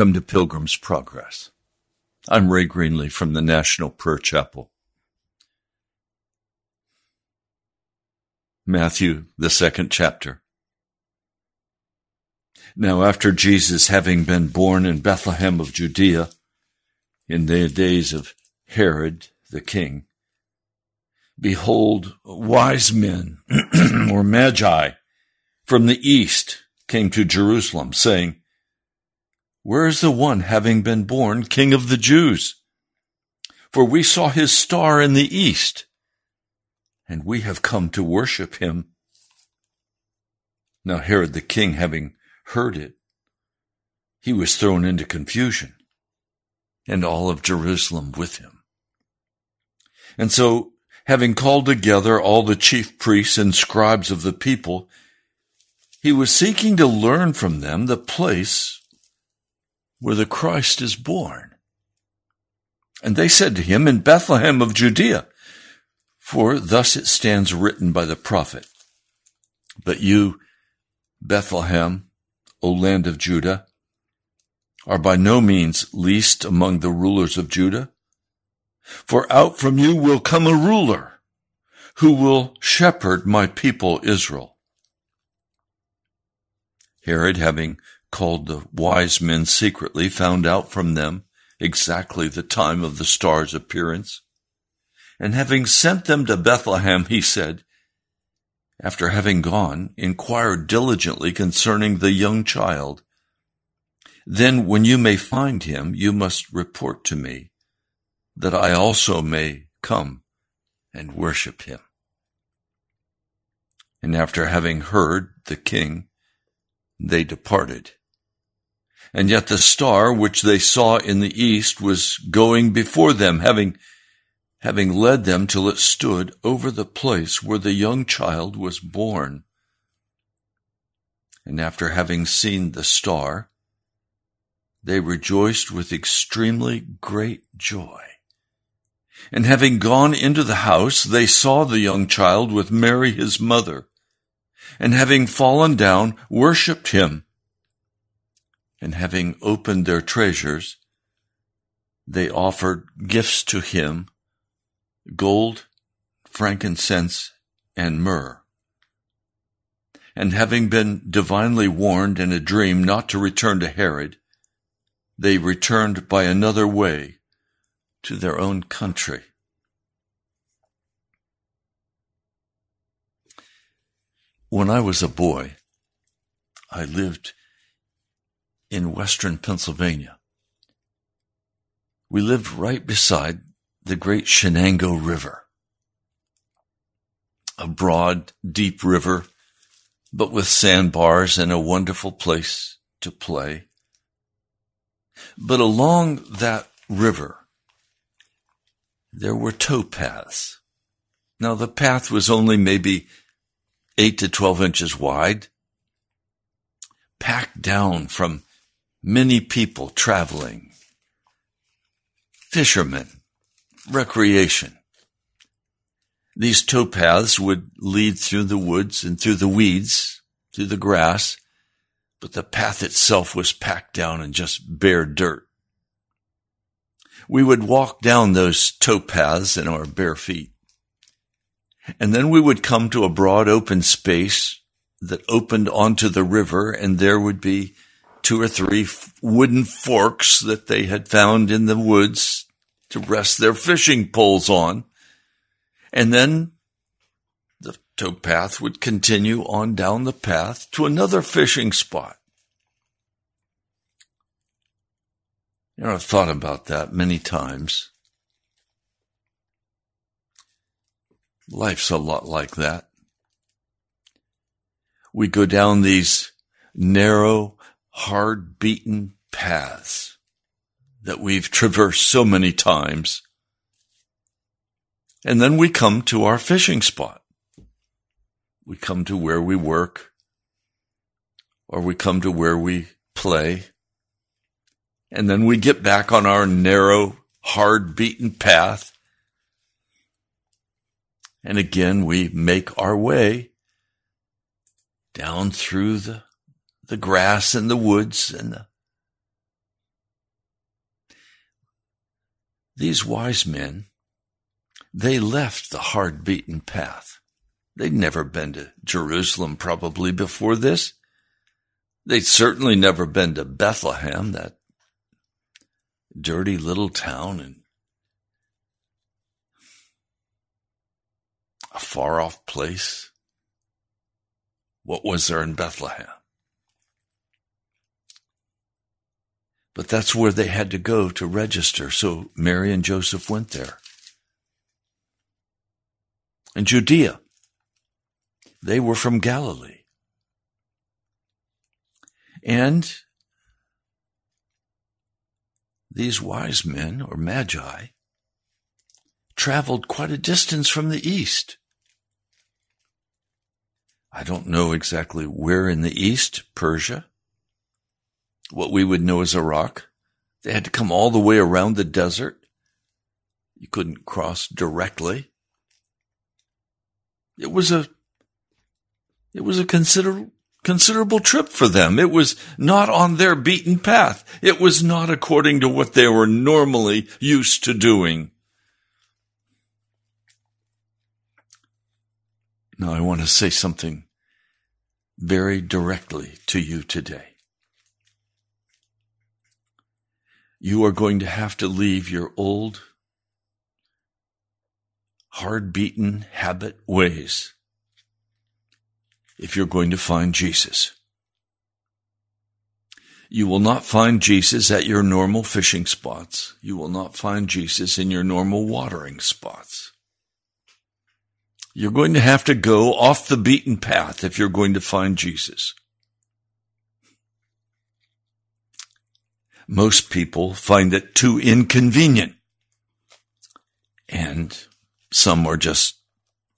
Welcome to Pilgrim's Progress. I'm Ray Greenley from the National Prayer Chapel. Matthew, the second chapter. Now, after Jesus having been born in Bethlehem of Judea, in the days of Herod the king, behold, wise men or magi from the east came to Jerusalem, saying, Where is the one having been born king of the Jews? For we saw his star in the east, and we have come to worship him. Now Herod the king, having heard it, he was thrown into confusion, and all of Jerusalem with him. And so, having called together all the chief priests and scribes of the people, He was seeking to learn from them the place where the Christ is born. And they said to him, In Bethlehem of Judea, for thus it stands written by the prophet. But you, Bethlehem, O land of Judah, are by no means least among the rulers of Judah. For out from you will come a ruler who will shepherd my people Israel. Herod, having called the wise men secretly, found out from them exactly the time of the star's appearance. And having sent them to Bethlehem, he said, after having gone, inquire diligently concerning the young child. Then when you may find him, you must report to me, that I also may come and worship him. And after having heard the king, they departed. And yet the star which they saw in the east was going before them, having, having led them till it stood over the place where the young child was born. And after having seen the star, they rejoiced with extremely great joy. And having gone into the house, they saw the young child with Mary his mother, and having fallen down, worshipped him. And having opened their treasures, they offered gifts to him, gold, frankincense, and myrrh. And having been divinely warned in a dream not to return to Herod, they returned by another way to their own country. When I was a boy, I lived in western Pennsylvania. We lived right beside the great Shenango River, a broad, deep river, but with sandbars and a wonderful place to play. But along that river, there were towpaths. Now the path was only maybe 8 to 12 inches wide, packed down from many people traveling, fishermen, recreation. These towpaths would lead through the woods and through the weeds, through the grass, but the path itself was packed down in just bare dirt. We would walk down those towpaths in our bare feet. And then we would come to a broad open space that opened onto the river and there would be two or three wooden forks that they had found in the woods to rest their fishing poles on. And then the towpath would continue on down the path to another fishing spot. You know, I've thought about that many times. Life's a lot like that. We go down these narrow, hard beaten paths that we've traversed so many times. And then we come to our fishing spot. We come to where we work or we come to where we play. And then we get back on our narrow, hard beaten path and again, we make our way down through the, the grass and the woods and the, these wise men, they left the hard beaten path. They'd never been to Jerusalem probably before this. They'd certainly never been to Bethlehem, that dirty little town in a far off place? What was there in Bethlehem? But that's where they had to go to register. So Mary and Joseph went there. In Judea, they were from Galilee. And these wise men or magi traveled quite a distance from the east. I don't know exactly where in the east, Persia, what we would know as Iraq. They had to come all the way around the desert. You couldn't cross directly. It was a, it was a considerable, considerable trip for them. It was not on their beaten path. It was not according to what they were normally used to doing. Now I want to say something very directly to you today. You are going to have to leave your old, hard beaten habit ways if you're going to find Jesus. You will not find Jesus at your normal fishing spots. You will not find Jesus in your normal watering spots. You're going to have to go off the beaten path if you're going to find Jesus. Most people find it too inconvenient. And some are just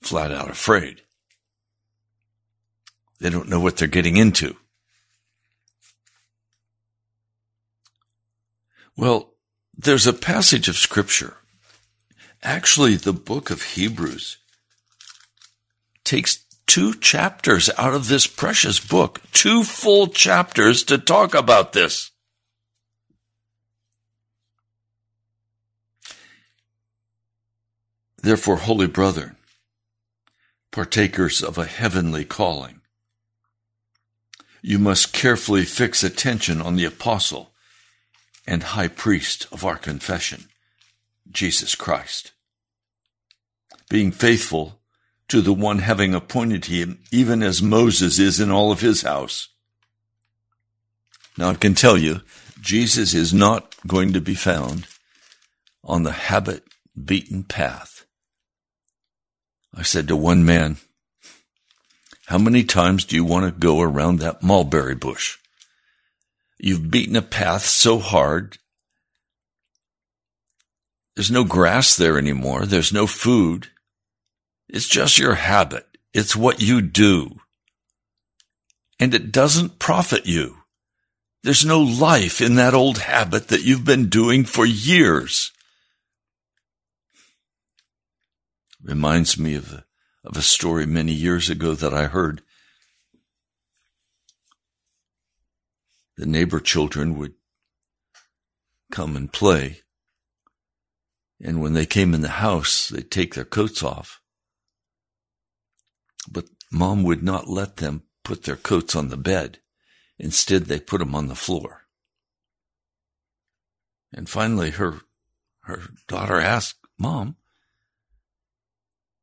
flat out afraid. They don't know what they're getting into. Well, there's a passage of scripture. Actually, the book of Hebrews takes two chapters out of this precious book, two full chapters to talk about this. Therefore, holy brethren, partakers of a heavenly calling, you must carefully fix attention on the apostle and high priest of our confession, Jesus Christ. Being faithful to the one having appointed him, even as Moses is in all of his house. Now I can tell you, Jesus is not going to be found on the habit beaten path. I said to one man, how many times do you want to go around that mulberry bush? You've beaten a path so hard. There's no grass there anymore. There's no food. It's just your habit. It's what you do. And it doesn't profit you. There's no life in that old habit that you've been doing for years. Reminds me of a, of a story many years ago that I heard. The neighbor children would come and play. And when they came in the house, they'd take their coats off. But mom would not let them put their coats on the bed. Instead, they put them on the floor. And finally, her, her daughter asked, Mom,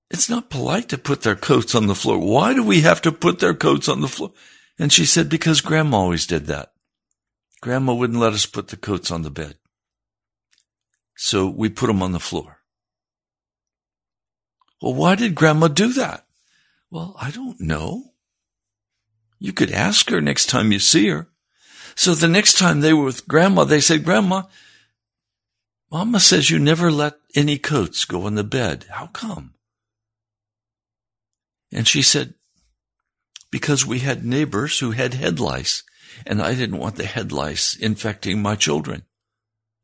it's not polite to put their coats on the floor. Why do we have to put their coats on the floor? And she said, because grandma always did that. Grandma wouldn't let us put the coats on the bed. So we put them on the floor. Well, why did grandma do that? Well, I don't know. You could ask her next time you see her. So the next time they were with grandma, they said, Grandma, Mama says you never let any coats go on the bed. How come? And she said, because we had neighbors who had head lice and I didn't want the head lice infecting my children.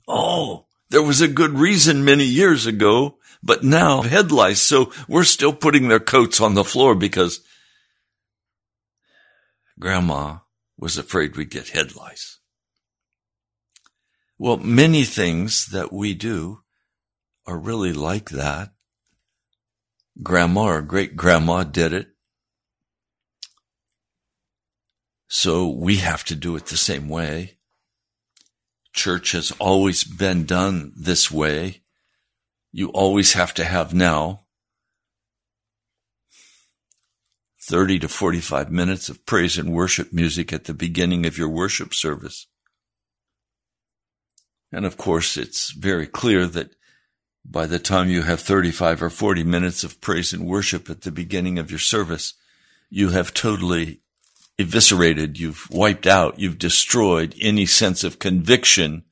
Oh, there was a good reason many years ago but now head lice. So we're still putting their coats on the floor because grandma was afraid we'd get head lice. Well, many things that we do are really like that. Grandma or great grandma did it. So we have to do it the same way. Church has always been done this way you always have to have now 30 to 45 minutes of praise and worship music at the beginning of your worship service. And of course, it's very clear that by the time you have 35 or 40 minutes of praise and worship at the beginning of your service, you have totally eviscerated, you've wiped out, you've destroyed any sense of conviction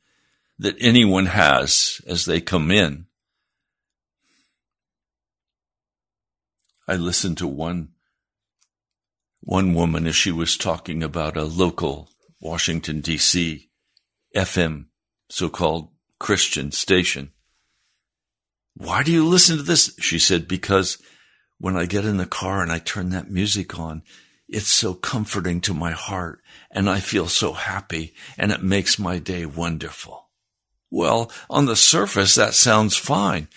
that anyone has as they come in. I listened to one One woman, as she was talking about a local Washington, D.C. FM, so called Christian station, why do you listen to this? She said, because when I get in the car and I turn that music on, it's so comforting to my heart and I feel so happy and it makes my day wonderful. Well, on the surface, that sounds fine.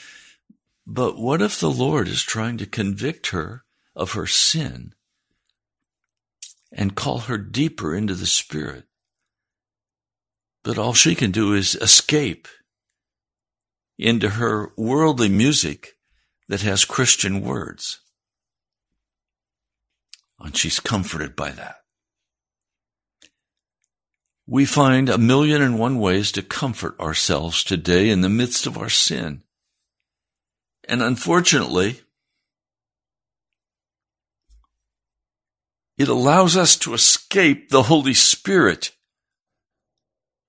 But what if the Lord is trying to convict her of her sin and call her deeper into the Spirit? But all she can do is escape into her worldly music that has Christian words. And she's comforted by that. We find a million and one ways to comfort ourselves today in the midst of our sin. And unfortunately, it allows us to escape the Holy Spirit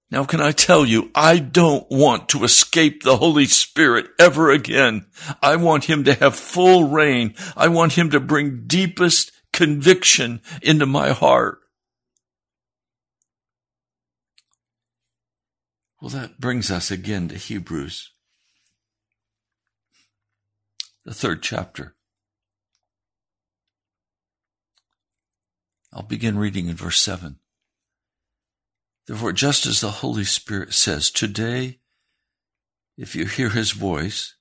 now, can I tell you, I don't want to escape the Holy Spirit ever again. I want Him to have full reign. I want Him to bring deepest conviction into my heart. Well, that brings us again to Hebrews, the third chapter. I'll begin reading in verse 7. Therefore, just as the Holy Spirit says, today, if you hear his voice,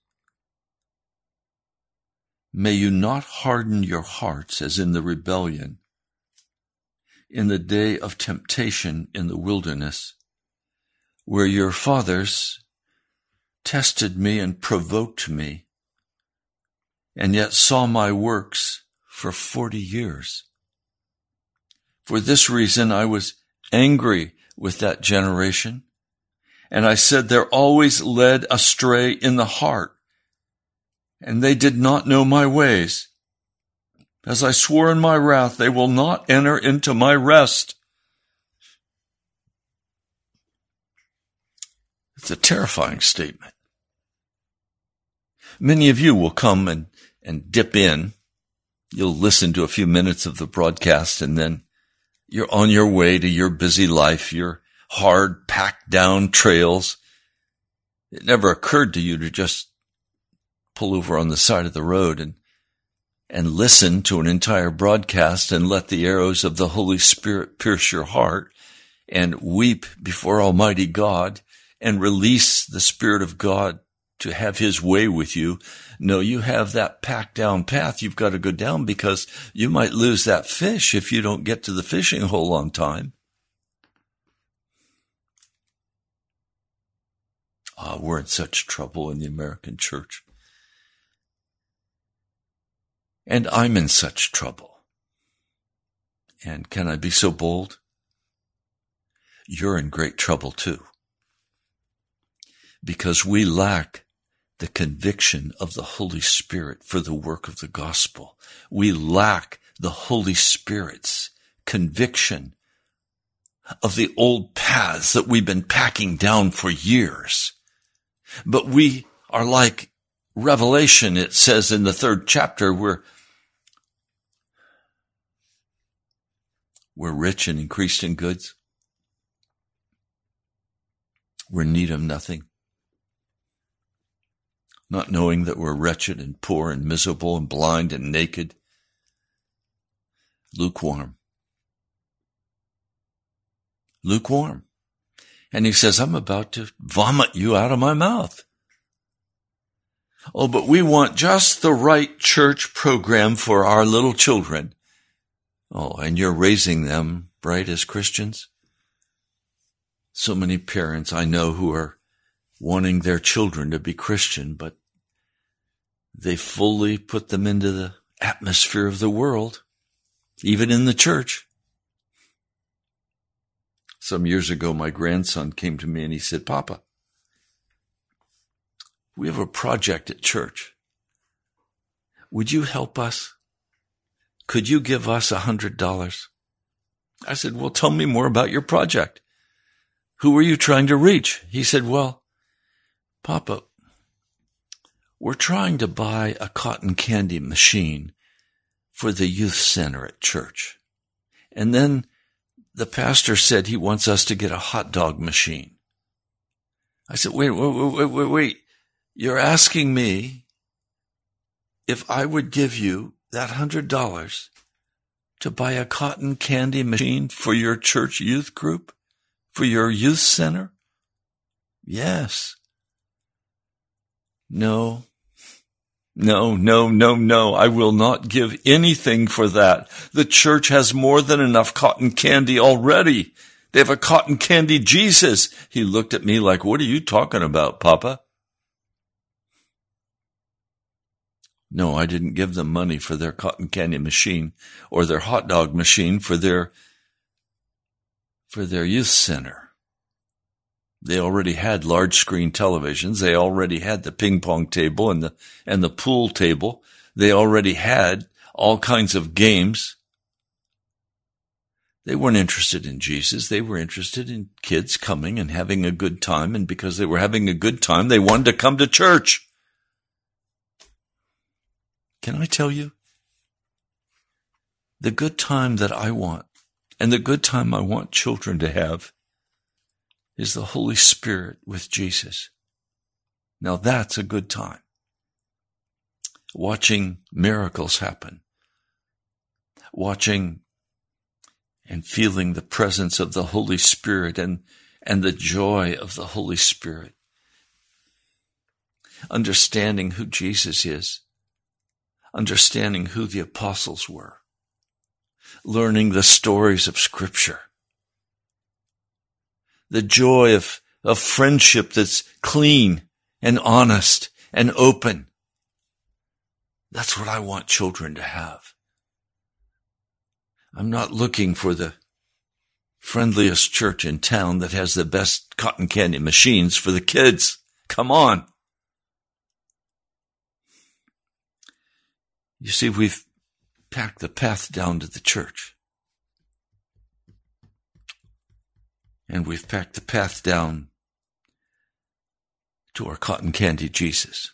may you not harden your hearts as in the rebellion, in the day of temptation in the wilderness, where your fathers tested me and provoked me, and yet saw my works for forty years. For this reason I was angry with that generation. And I said, they're always led astray in the heart, and they did not know my ways. As I swore in my wrath, they will not enter into my rest. It's a terrifying statement. Many of you will come and, and dip in. You'll listen to a few minutes of the broadcast and then you're on your way to your busy life, your hard, packed down trails. It never occurred to you to just pull over on the side of the road and and listen to an entire broadcast and let the arrows of the Holy Spirit pierce your heart and weep before Almighty God and release the Spirit of God to have his way with you. No, you have that packed down path you've got to go down because you might lose that fish if you don't get to the fishing hole on time. Ah, we're in such trouble in the American church. And I'm in such trouble. And can I be so bold? You're in great trouble too. Because we lack the conviction of the Holy Spirit for the work of the gospel. We lack the Holy Spirit's conviction of the old paths that we've been packing down for years. But we are like Revelation, it says in the third chapter, we're, we're rich and increased in goods. We're in need of nothing not knowing that we're wretched and poor and miserable and blind and naked, lukewarm. Lukewarm. And he says, I'm about to vomit you out of my mouth. Oh, but we want just the right church program for our little children. Oh, and you're raising them, right, as Christians? So many parents I know who are wanting their children to be Christian, but they fully put them into the atmosphere of the world, even in the church. Some years ago, my grandson came to me and he said, Papa, we have a project at church. Would you help us? Could you give us a hundred dollars? I said, well, tell me more about your project. Who are you trying to reach? He said, well, Papa, we're trying to buy a cotton candy machine for the youth center at church. And then the pastor said he wants us to get a hot dog machine. I said, wait, wait, wait, wait, wait. You're asking me if I would give you that hundred dollars to buy a cotton candy machine for your church youth group? For your youth center? Yes. No. No, no, no, no. I will not give anything for that. The church has more than enough cotton candy already. They have a cotton candy Jesus. He looked at me like, what are you talking about, Papa? No, I didn't give them money for their cotton candy machine or their hot dog machine for their, for their youth center. They already had large screen televisions. They already had the ping pong table and the, and the pool table. They already had all kinds of games. They weren't interested in Jesus. They were interested in kids coming and having a good time. And because they were having a good time, they wanted to come to church. Can I tell you? The good time that I want and the good time I want children to have is the Holy Spirit with Jesus. Now that's a good time. Watching miracles happen. Watching and feeling the presence of the Holy Spirit and, and the joy of the Holy Spirit. Understanding who Jesus is understanding who the apostles were, learning the stories of scripture, the joy of, of friendship that's clean and honest and open. That's what I want children to have. I'm not looking for the friendliest church in town that has the best cotton candy machines for the kids. Come on. You see, we've packed the path down to the church. And we've packed the path down to our cotton candy Jesus,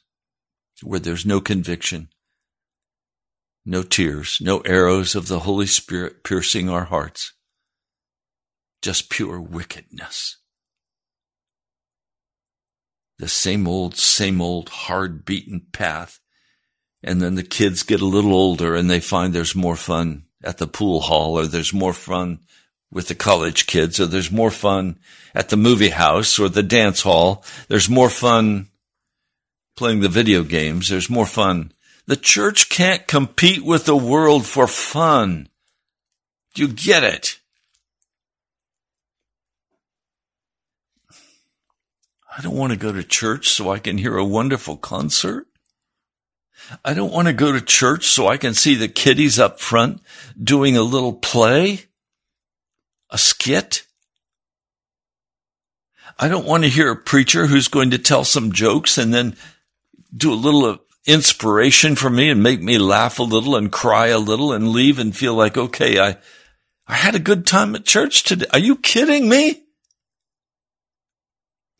where there's no conviction, no tears, no arrows of the Holy Spirit piercing our hearts, just pure wickedness. The same old, same old hard beaten path and then the kids get a little older and they find there's more fun at the pool hall or there's more fun with the college kids or there's more fun at the movie house or the dance hall. There's more fun playing the video games. There's more fun. The church can't compete with the world for fun. Do you get it? I don't want to go to church so I can hear a wonderful concert. I don't want to go to church so I can see the kiddies up front doing a little play, a skit. I don't want to hear a preacher who's going to tell some jokes and then do a little inspiration for me and make me laugh a little and cry a little and leave and feel like, okay, I, I had a good time at church today. Are you kidding me?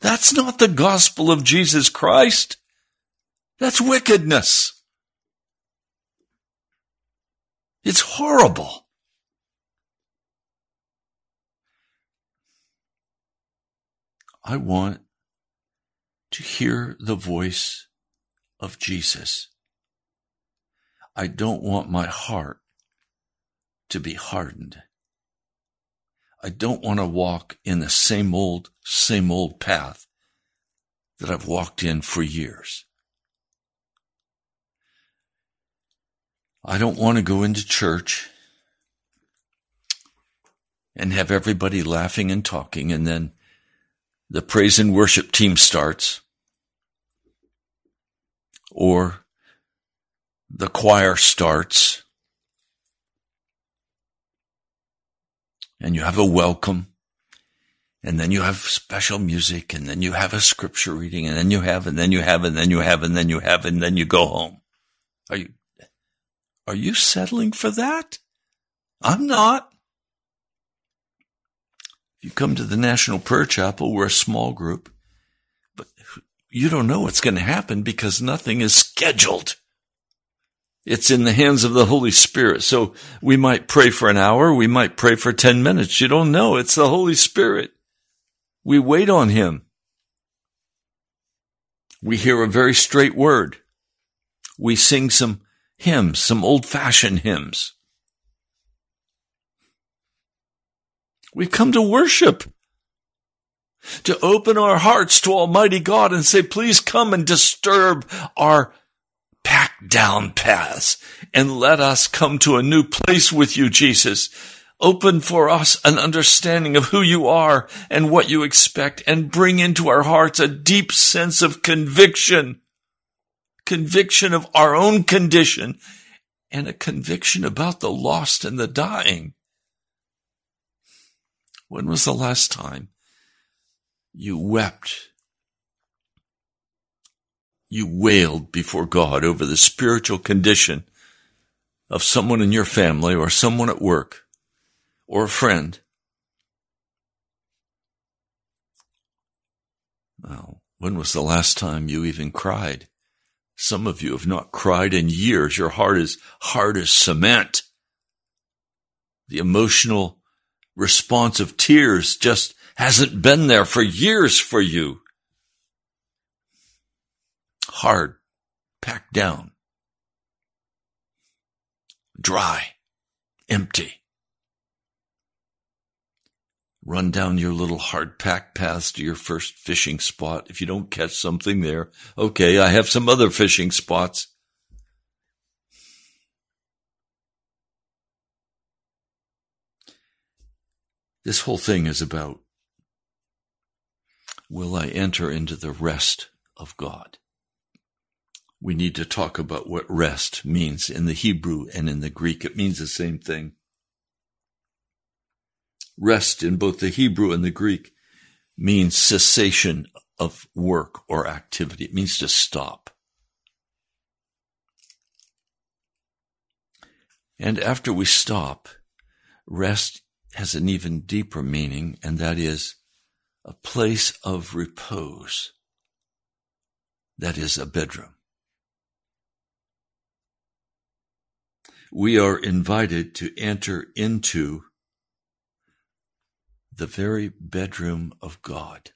That's not the gospel of Jesus Christ. That's wickedness. It's horrible. I want to hear the voice of Jesus. I don't want my heart to be hardened. I don't want to walk in the same old, same old path that I've walked in for years. I don't want to go into church and have everybody laughing and talking and then the praise and worship team starts or the choir starts and you have a welcome and then you have special music and then you have a scripture reading and then you have and then you have and then you have and then you have and then you go home. Are you are you settling for that? I'm not. You come to the National Prayer Chapel, we're a small group, but you don't know what's going to happen because nothing is scheduled. It's in the hands of the Holy Spirit. So we might pray for an hour. We might pray for 10 minutes. You don't know. It's the Holy Spirit. We wait on Him. We hear a very straight word. We sing some hymns, some old fashioned hymns. We come to worship, to open our hearts to Almighty God and say, please come and disturb our packed down paths and let us come to a new place with you, Jesus. Open for us an understanding of who you are and what you expect and bring into our hearts a deep sense of conviction, conviction of our own condition and a conviction about the lost and the dying. When was the last time you wept? You wailed before God over the spiritual condition of someone in your family or someone at work or a friend. Well, when was the last time you even cried? Some of you have not cried in years. Your heart is hard as cement. The emotional response of tears just hasn't been there for years for you. Hard, packed down, dry, empty. Run down your little hard packed paths to your first fishing spot. If you don't catch something there, okay, I have some other fishing spots. This whole thing is about will I enter into the rest of God? We need to talk about what rest means in the Hebrew and in the Greek. It means the same thing. Rest in both the Hebrew and the Greek means cessation of work or activity. It means to stop. And after we stop, rest has an even deeper meaning, and that is a place of repose. That is a bedroom. We are invited to enter into the very bedroom of God.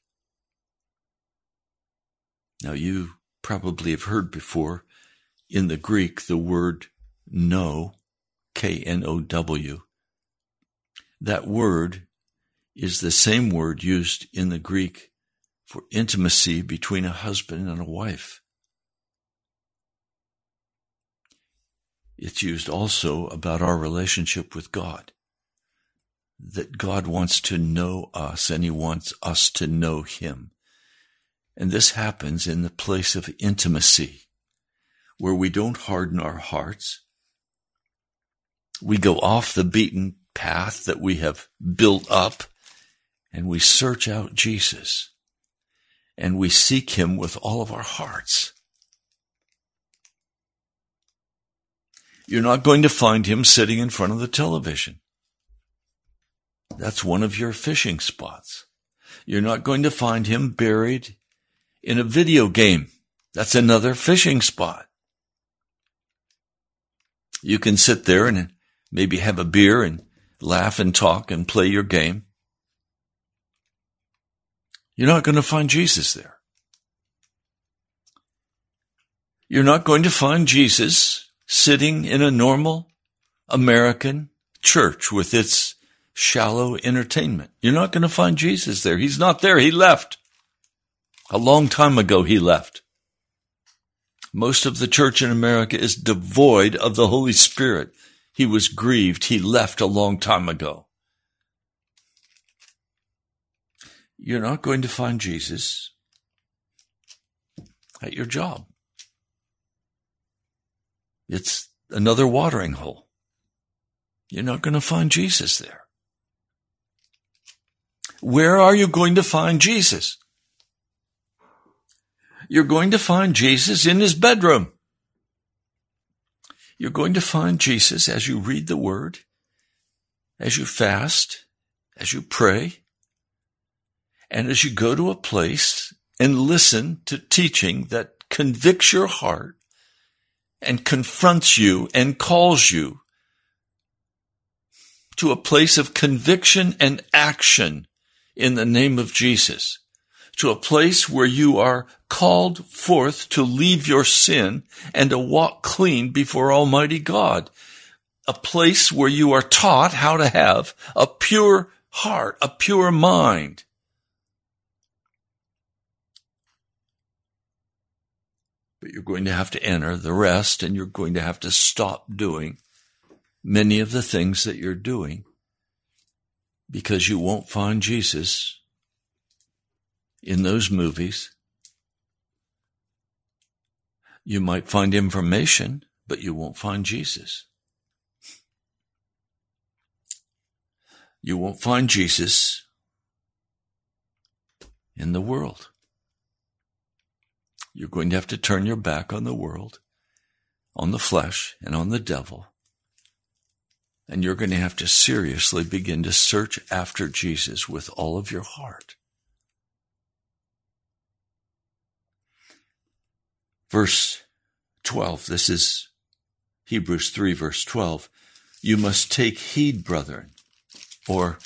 Now, you probably have heard before in the Greek the word know, K N O W. That word is the same word used in the Greek for intimacy between a husband and a wife. It's used also about our relationship with God that God wants to know us and he wants us to know him. And this happens in the place of intimacy where we don't harden our hearts. We go off the beaten path that we have built up and we search out Jesus and we seek him with all of our hearts. You're not going to find him sitting in front of the television. That's one of your fishing spots. You're not going to find him buried in a video game. That's another fishing spot. You can sit there and maybe have a beer and laugh and talk and play your game. You're not going to find Jesus there. You're not going to find Jesus sitting in a normal American church with its shallow entertainment. You're not going to find Jesus there. He's not there. He left. A long time ago, he left. Most of the church in America is devoid of the Holy Spirit. He was grieved. He left a long time ago. You're not going to find Jesus at your job. It's another watering hole. You're not going to find Jesus there. Where are you going to find Jesus? You're going to find Jesus in his bedroom. You're going to find Jesus as you read the word, as you fast, as you pray, and as you go to a place and listen to teaching that convicts your heart and confronts you and calls you to a place of conviction and action in the name of Jesus, to a place where you are called forth to leave your sin and to walk clean before Almighty God, a place where you are taught how to have a pure heart, a pure mind. But you're going to have to enter the rest and you're going to have to stop doing many of the things that you're doing because you won't find Jesus in those movies. You might find information, but you won't find Jesus. You won't find Jesus in the world. You're going to have to turn your back on the world, on the flesh, and on the devil and you're going to have to seriously begin to search after Jesus with all of your heart. Verse 12, this is Hebrews 3, verse 12. You must take heed, brethren, or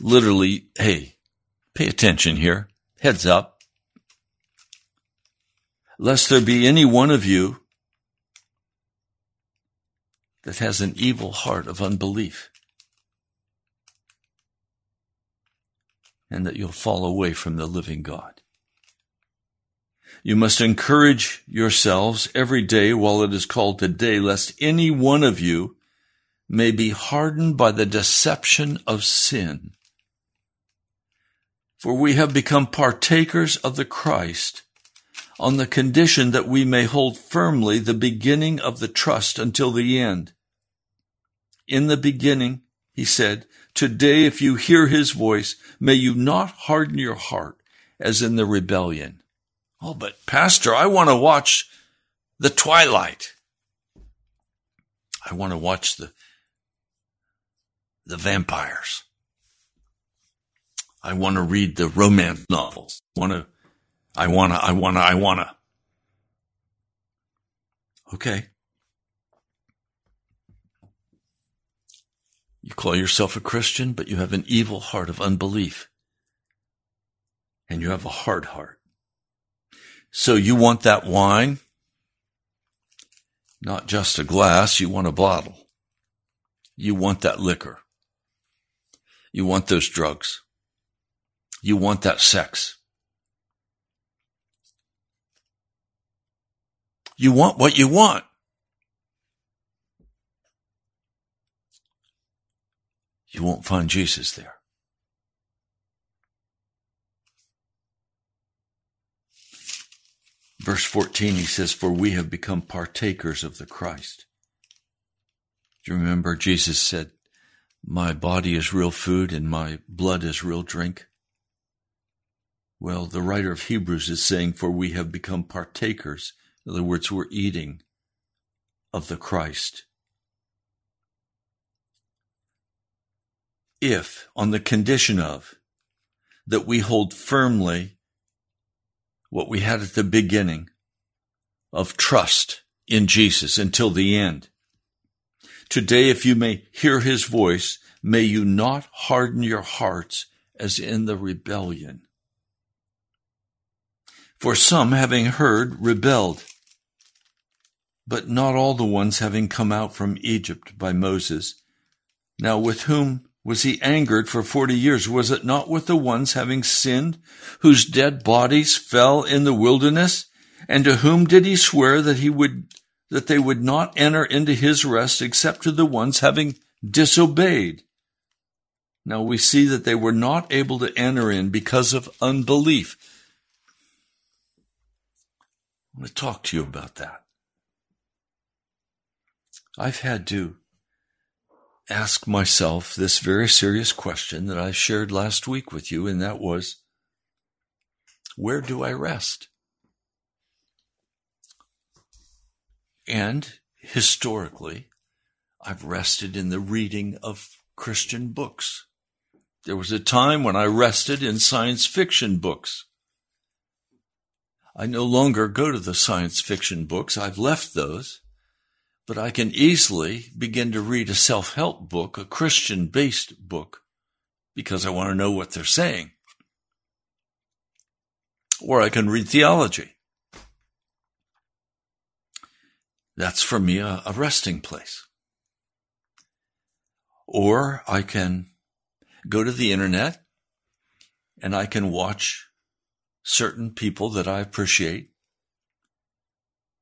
literally, hey, pay attention here, heads up, lest there be any one of you that has an evil heart of unbelief. And that you'll fall away from the living God. You must encourage yourselves every day while it is called today, lest any one of you may be hardened by the deception of sin. For we have become partakers of the Christ on the condition that we may hold firmly the beginning of the trust until the end. In the beginning, he said, Today, if you hear his voice, may you not harden your heart as in the rebellion. Oh, but Pastor, I want to watch the Twilight. I want to watch the, the vampires. I want to read the romance novels. I want to, I want to, I want to, I want to. Okay. You call yourself a Christian, but you have an evil heart of unbelief. And you have a hard heart. So you want that wine? Not just a glass, you want a bottle. You want that liquor. You want those drugs. You want that sex. You want what you want. you won't find Jesus there. Verse 14, he says, For we have become partakers of the Christ. Do you remember Jesus said, My body is real food and my blood is real drink? Well, the writer of Hebrews is saying, For we have become partakers. In other words, we're eating of the Christ. if, on the condition of, that we hold firmly what we had at the beginning of trust in Jesus until the end. Today, if you may hear his voice, may you not harden your hearts as in the rebellion. For some, having heard, rebelled. But not all the ones having come out from Egypt by Moses. Now with whom was he angered for forty years? Was it not with the ones having sinned, whose dead bodies fell in the wilderness? And to whom did he swear that he would, that they would not enter into his rest except to the ones having disobeyed? Now we see that they were not able to enter in because of unbelief. I want to talk to you about that. I've had to ask myself this very serious question that I shared last week with you, and that was where do I rest? And historically, I've rested in the reading of Christian books. There was a time when I rested in science fiction books. I no longer go to the science fiction books. I've left those, but I can easily begin to read a self-help book, a Christian based book, because I want to know what they're saying. Or I can read theology. That's for me a, a resting place. Or I can go to the internet and I can watch certain people that I appreciate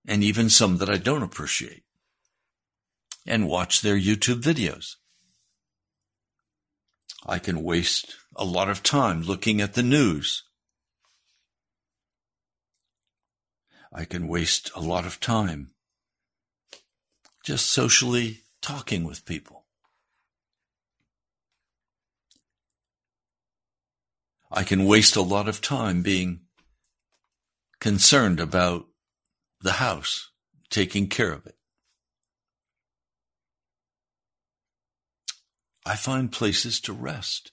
and even some that I don't appreciate and watch their YouTube videos. I can waste a lot of time looking at the news. I can waste a lot of time just socially talking with people. I can waste a lot of time being concerned about the house, taking care of it. I find places to rest.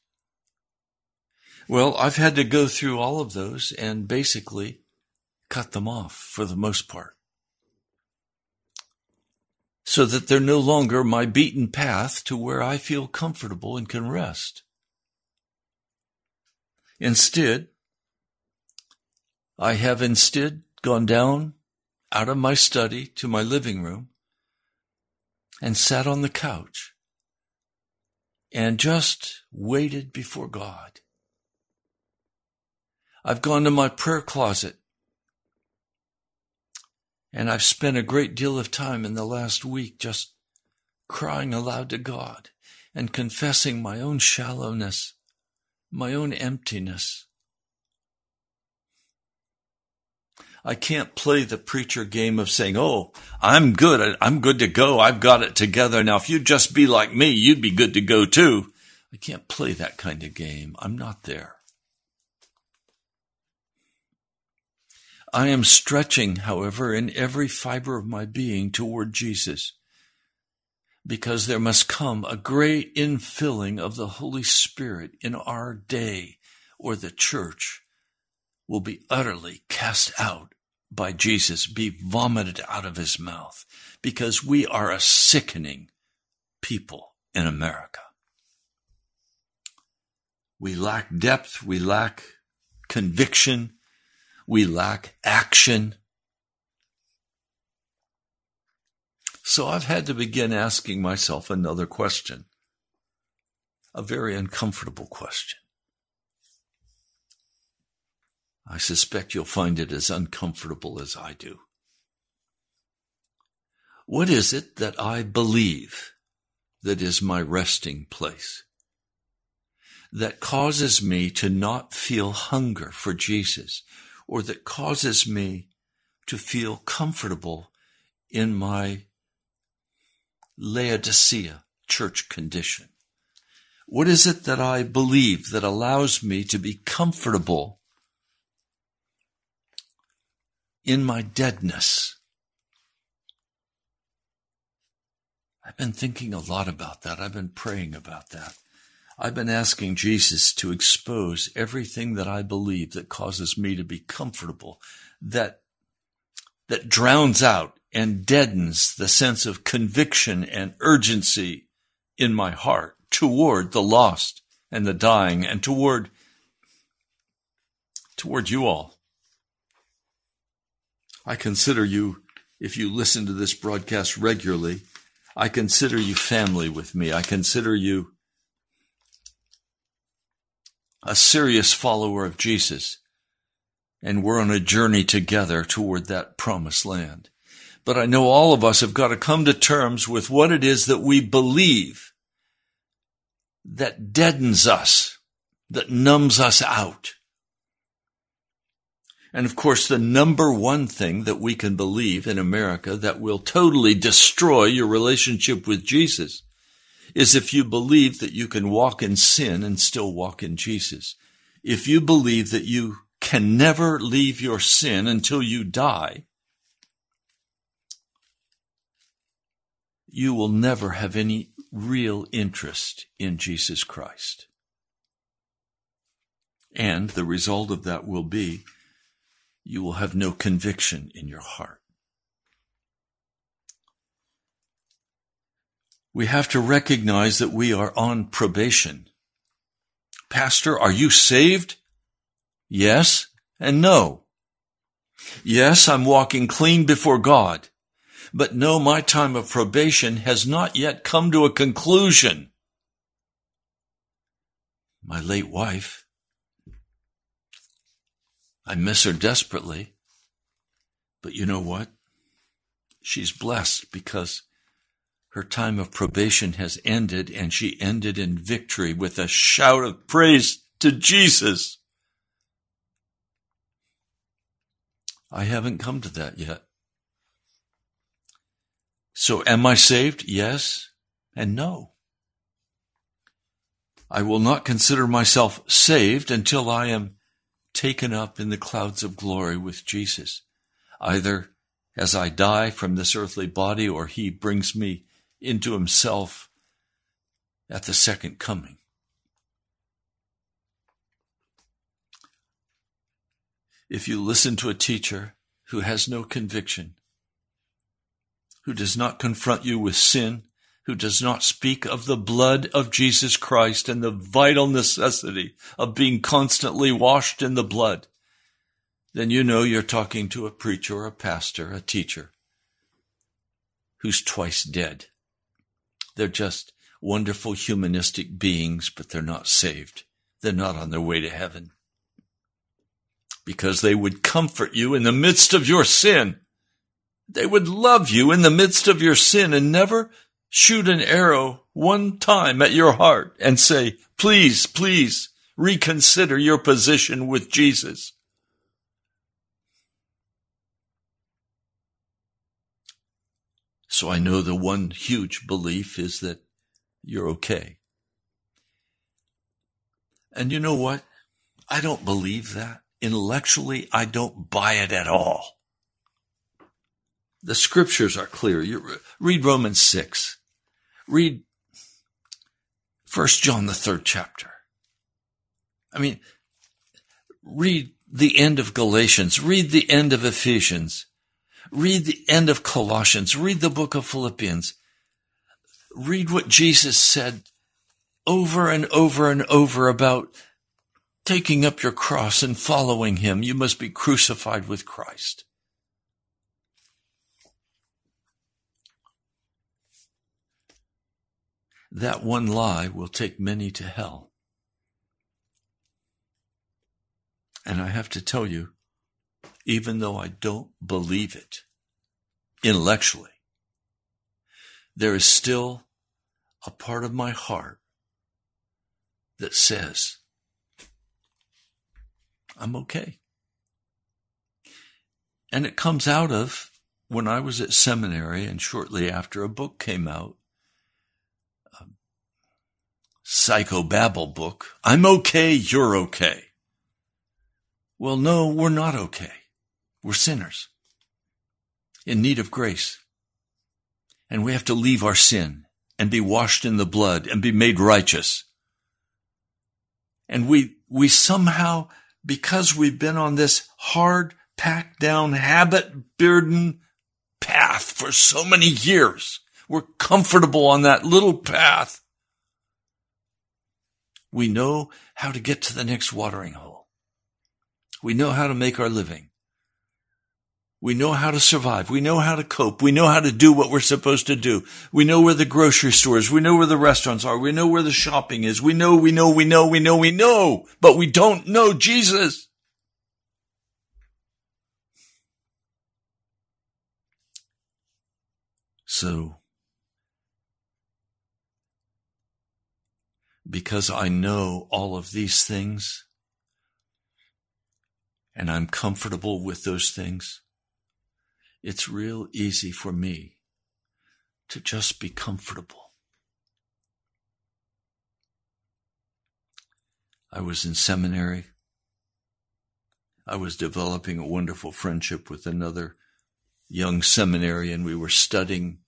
Well, I've had to go through all of those and basically cut them off for the most part so that they're no longer my beaten path to where I feel comfortable and can rest. Instead, I have instead gone down out of my study to my living room and sat on the couch and just waited before God. I've gone to my prayer closet and I've spent a great deal of time in the last week just crying aloud to God and confessing my own shallowness, my own emptiness. I can't play the preacher game of saying, Oh, I'm good. I'm good to go. I've got it together. Now, if you'd just be like me, you'd be good to go too. I can't play that kind of game. I'm not there. I am stretching, however, in every fiber of my being toward Jesus, because there must come a great infilling of the Holy Spirit in our day, or the church will be utterly cast out by Jesus, be vomited out of his mouth, because we are a sickening people in America. We lack depth, we lack conviction, we lack action. So I've had to begin asking myself another question, a very uncomfortable question. I suspect you'll find it as uncomfortable as I do. What is it that I believe that is my resting place? That causes me to not feel hunger for Jesus or that causes me to feel comfortable in my Laodicea church condition? What is it that I believe that allows me to be comfortable in my deadness? I've been thinking a lot about that. I've been praying about that. I've been asking Jesus to expose everything that I believe that causes me to be comfortable, that, that drowns out and deadens the sense of conviction and urgency in my heart toward the lost and the dying and toward, toward you all. I consider you, if you listen to this broadcast regularly, I consider you family with me. I consider you a serious follower of Jesus, and we're on a journey together toward that promised land. But I know all of us have got to come to terms with what it is that we believe that deadens us, that numbs us out. And of course, the number one thing that we can believe in America that will totally destroy your relationship with Jesus is if you believe that you can walk in sin and still walk in Jesus. If you believe that you can never leave your sin until you die, you will never have any real interest in Jesus Christ. And the result of that will be you will have no conviction in your heart. We have to recognize that we are on probation. Pastor, are you saved? Yes and no. Yes, I'm walking clean before God, but no, my time of probation has not yet come to a conclusion. My late wife, I miss her desperately, but you know what? She's blessed because her time of probation has ended and she ended in victory with a shout of praise to Jesus. I haven't come to that yet. So am I saved? Yes and no. I will not consider myself saved until I am taken up in the clouds of glory with Jesus, either as I die from this earthly body or he brings me into himself at the second coming. If you listen to a teacher who has no conviction, who does not confront you with sin, who does not speak of the blood of Jesus Christ and the vital necessity of being constantly washed in the blood, then you know you're talking to a preacher a pastor, a teacher, who's twice dead. They're just wonderful humanistic beings, but they're not saved. They're not on their way to heaven. Because they would comfort you in the midst of your sin. They would love you in the midst of your sin and never shoot an arrow one time at your heart and say, please, please reconsider your position with Jesus. So I know the one huge belief is that you're okay. And you know what? I don't believe that. Intellectually, I don't buy it at all. The scriptures are clear. You read Romans 6. Read 1 John, the third chapter. I mean, read the end of Galatians. Read the end of Ephesians. Read the end of Colossians. Read the book of Philippians. Read what Jesus said over and over and over about taking up your cross and following him. You must be crucified with Christ. That one lie will take many to hell. And I have to tell you, even though I don't believe it intellectually, there is still a part of my heart that says, I'm okay. And it comes out of when I was at seminary and shortly after a book came out, psychobabble book. I'm okay, you're okay. Well, no, we're not okay. We're sinners in need of grace. And we have to leave our sin and be washed in the blood and be made righteous. And we, we somehow, because we've been on this hard, packed down, habit burden path for so many years, we're comfortable on that little path. We know how to get to the next watering hole. We know how to make our living. We know how to survive. We know how to cope. We know how to do what we're supposed to do. We know where the grocery stores, we know where the restaurants are. We know where the shopping is. We know, we know, we know, we know, we know, but we don't know Jesus. So, because I know all of these things and I'm comfortable with those things, it's real easy for me to just be comfortable. I was in seminary. I was developing a wonderful friendship with another young seminarian. We were studying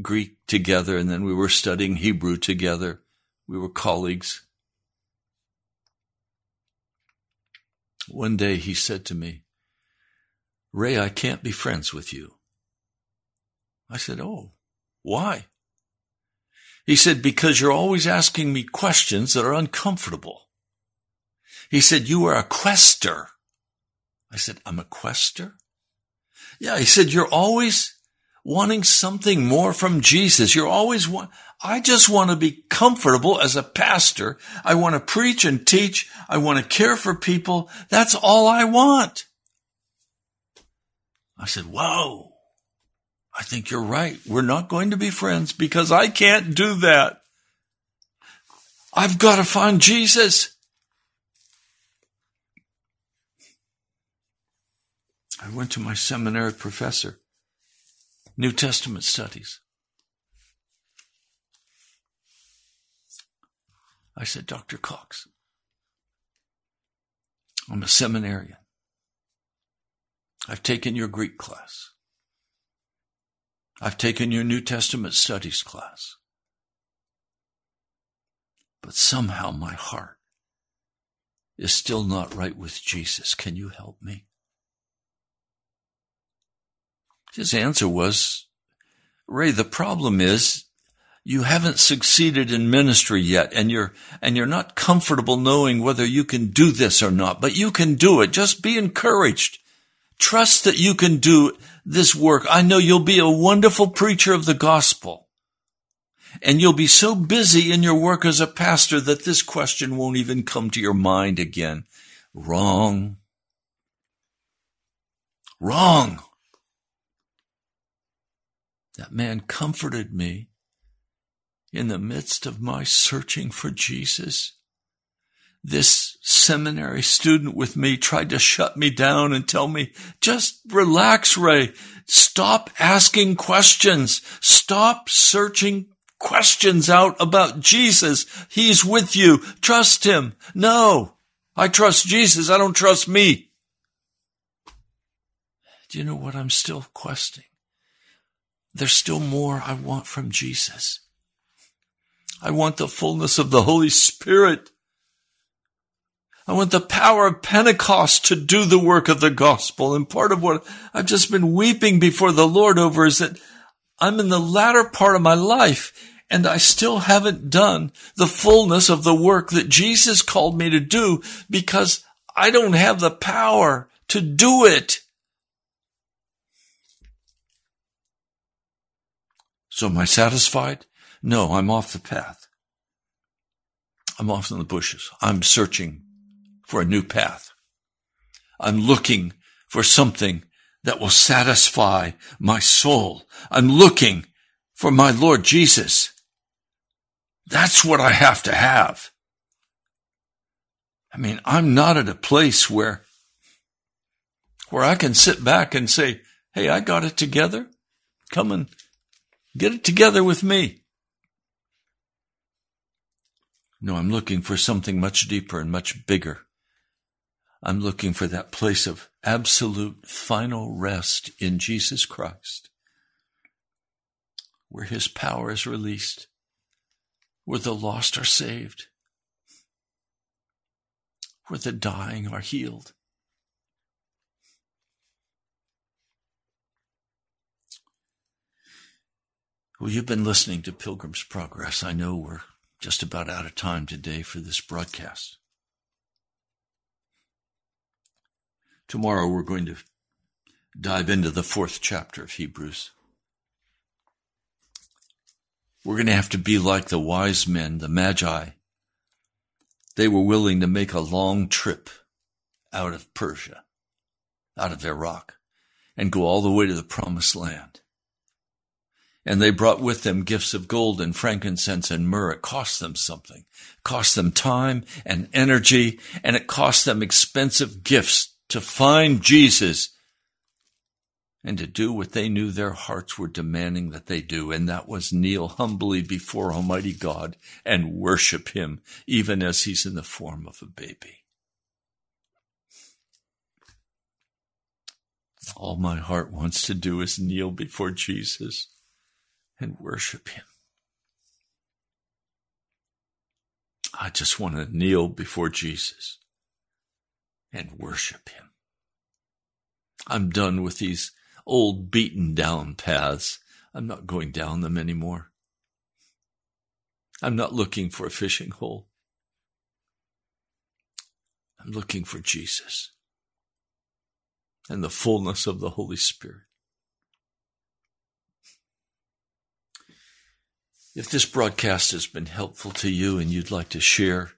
Greek together and then we were studying Hebrew together. We were colleagues. One day he said to me, Ray, I can't be friends with you. I said, Oh, why? He said, Because you're always asking me questions that are uncomfortable. He said, You are a quester. I said, I'm a quester? Yeah, he said, You're always wanting something more from Jesus. You're always want, I just want to be comfortable as a pastor. I want to preach and teach. I want to care for people. That's all I want. I said, whoa, I think you're right. We're not going to be friends because I can't do that. I've got to find Jesus. I went to my seminary professor, New Testament studies. I said, Dr. Cox, I'm a seminarian. I've taken your Greek class. I've taken your New Testament studies class. But somehow my heart is still not right with Jesus. Can you help me? His answer was, Ray, the problem is you haven't succeeded in ministry yet and you're, and you're not comfortable knowing whether you can do this or not, but you can do it. Just be encouraged. Trust that you can do this work. I know you'll be a wonderful preacher of the gospel. And you'll be so busy in your work as a pastor that this question won't even come to your mind again. Wrong. Wrong. That man comforted me in the midst of my searching for Jesus. This seminary student with me tried to shut me down and tell me, just relax, Ray. Stop asking questions. Stop searching questions out about Jesus. He's with you. Trust him. No, I trust Jesus. I don't trust me. Do you know what I'm still questing? There's still more I want from Jesus. I want the fullness of the Holy Spirit. I want the power of Pentecost to do the work of the gospel. And part of what I've just been weeping before the Lord over is that I'm in the latter part of my life and I still haven't done the fullness of the work that Jesus called me to do because I don't have the power to do it. So am I satisfied? No, I'm off the path. I'm off in the bushes. I'm searching for a new path. I'm looking for something that will satisfy my soul. I'm looking for my Lord Jesus. That's what I have to have. I mean, I'm not at a place where, where I can sit back and say, Hey, I got it together. Come and get it together with me. No, I'm looking for something much deeper and much bigger. I'm looking for that place of absolute final rest in Jesus Christ, where his power is released, where the lost are saved, where the dying are healed. Well, you've been listening to Pilgrim's Progress. I know we're just about out of time today for this broadcast. Tomorrow we're going to dive into the fourth chapter of Hebrews. We're going to have to be like the wise men, the Magi. They were willing to make a long trip out of Persia, out of Iraq, and go all the way to the promised land. And they brought with them gifts of gold and frankincense and myrrh. It cost them something. It cost them time and energy, and it cost them expensive gifts to find Jesus and to do what they knew their hearts were demanding that they do, and that was kneel humbly before Almighty God and worship Him, even as He's in the form of a baby. All my heart wants to do is kneel before Jesus and worship Him. I just want to kneel before Jesus and worship Him. I'm done with these old beaten down paths. I'm not going down them anymore. I'm not looking for a fishing hole. I'm looking for Jesus and the fullness of the Holy Spirit. If this broadcast has been helpful to you and you'd like to share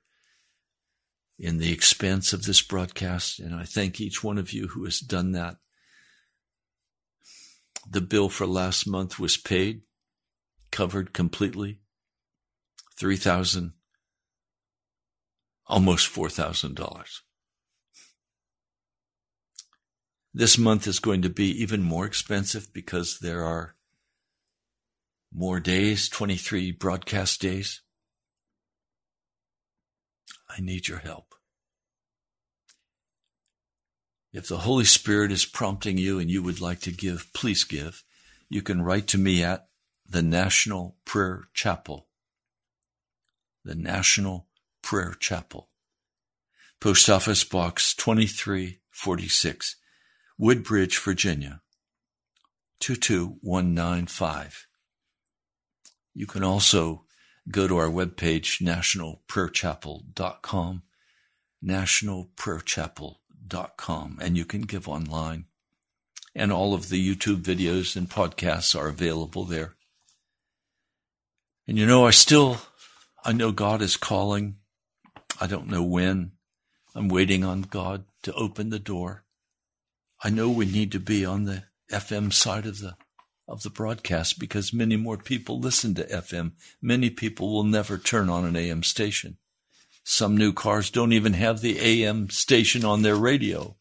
in the expense of this broadcast, and I thank each one of you who has done that. The bill for last month was paid, covered completely. 3000 almost $4,000. This month is going to be even more expensive because there are more days, 23 broadcast days. I need your help. If the Holy Spirit is prompting you and you would like to give, please give. You can write to me at the National Prayer Chapel. The National Prayer Chapel. Post Office Box 2346, Woodbridge, Virginia 22195. You can also go to our webpage, nationalprayerchapel.com, nationalprayerchapel.com, and you can give online. And all of the YouTube videos and podcasts are available there. And you know, I still, I know God is calling. I don't know when. I'm waiting on God to open the door. I know we need to be on the FM side of the of the broadcast because many more people listen to FM. Many people will never turn on an AM station. Some new cars don't even have the AM station on their radio.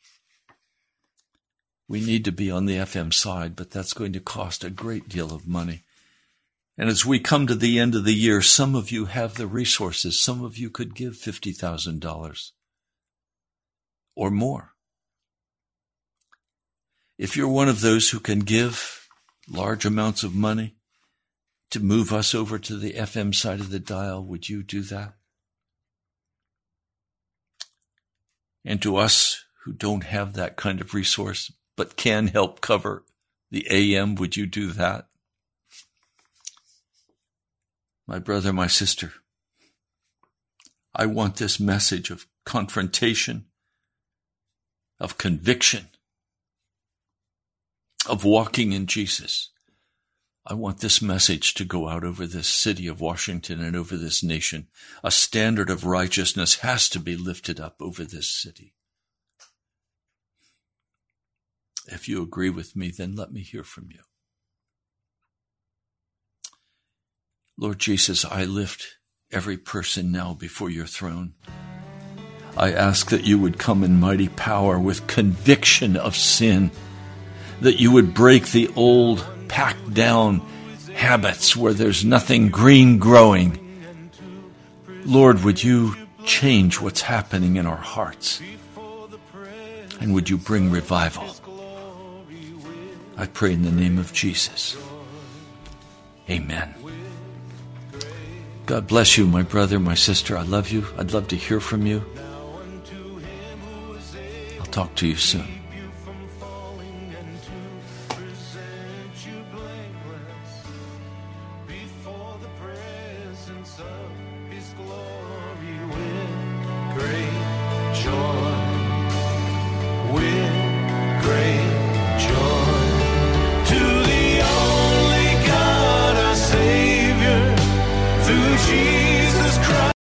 We need to be on the FM side, but that's going to cost a great deal of money. And as we come to the end of the year, some of you have the resources. Some of you could give $50,000 or more. If you're one of those who can give large amounts of money to move us over to the FM side of the dial, would you do that? And to us who don't have that kind of resource, but can help cover the AM, would you do that? My brother, my sister, I want this message of confrontation, of conviction, of walking in Jesus. I want this message to go out over this city of Washington and over this nation. A standard of righteousness has to be lifted up over this city. If you agree with me, then let me hear from you. Lord Jesus, I lift every person now before your throne. I ask that you would come in mighty power with conviction of sin that you would break the old, packed down habits where there's nothing green growing. Lord, would you change what's happening in our hearts? And would you bring revival? I pray in the name of Jesus. Amen. God bless you, my brother, my sister. I love you. I'd love to hear from you. I'll talk to you soon.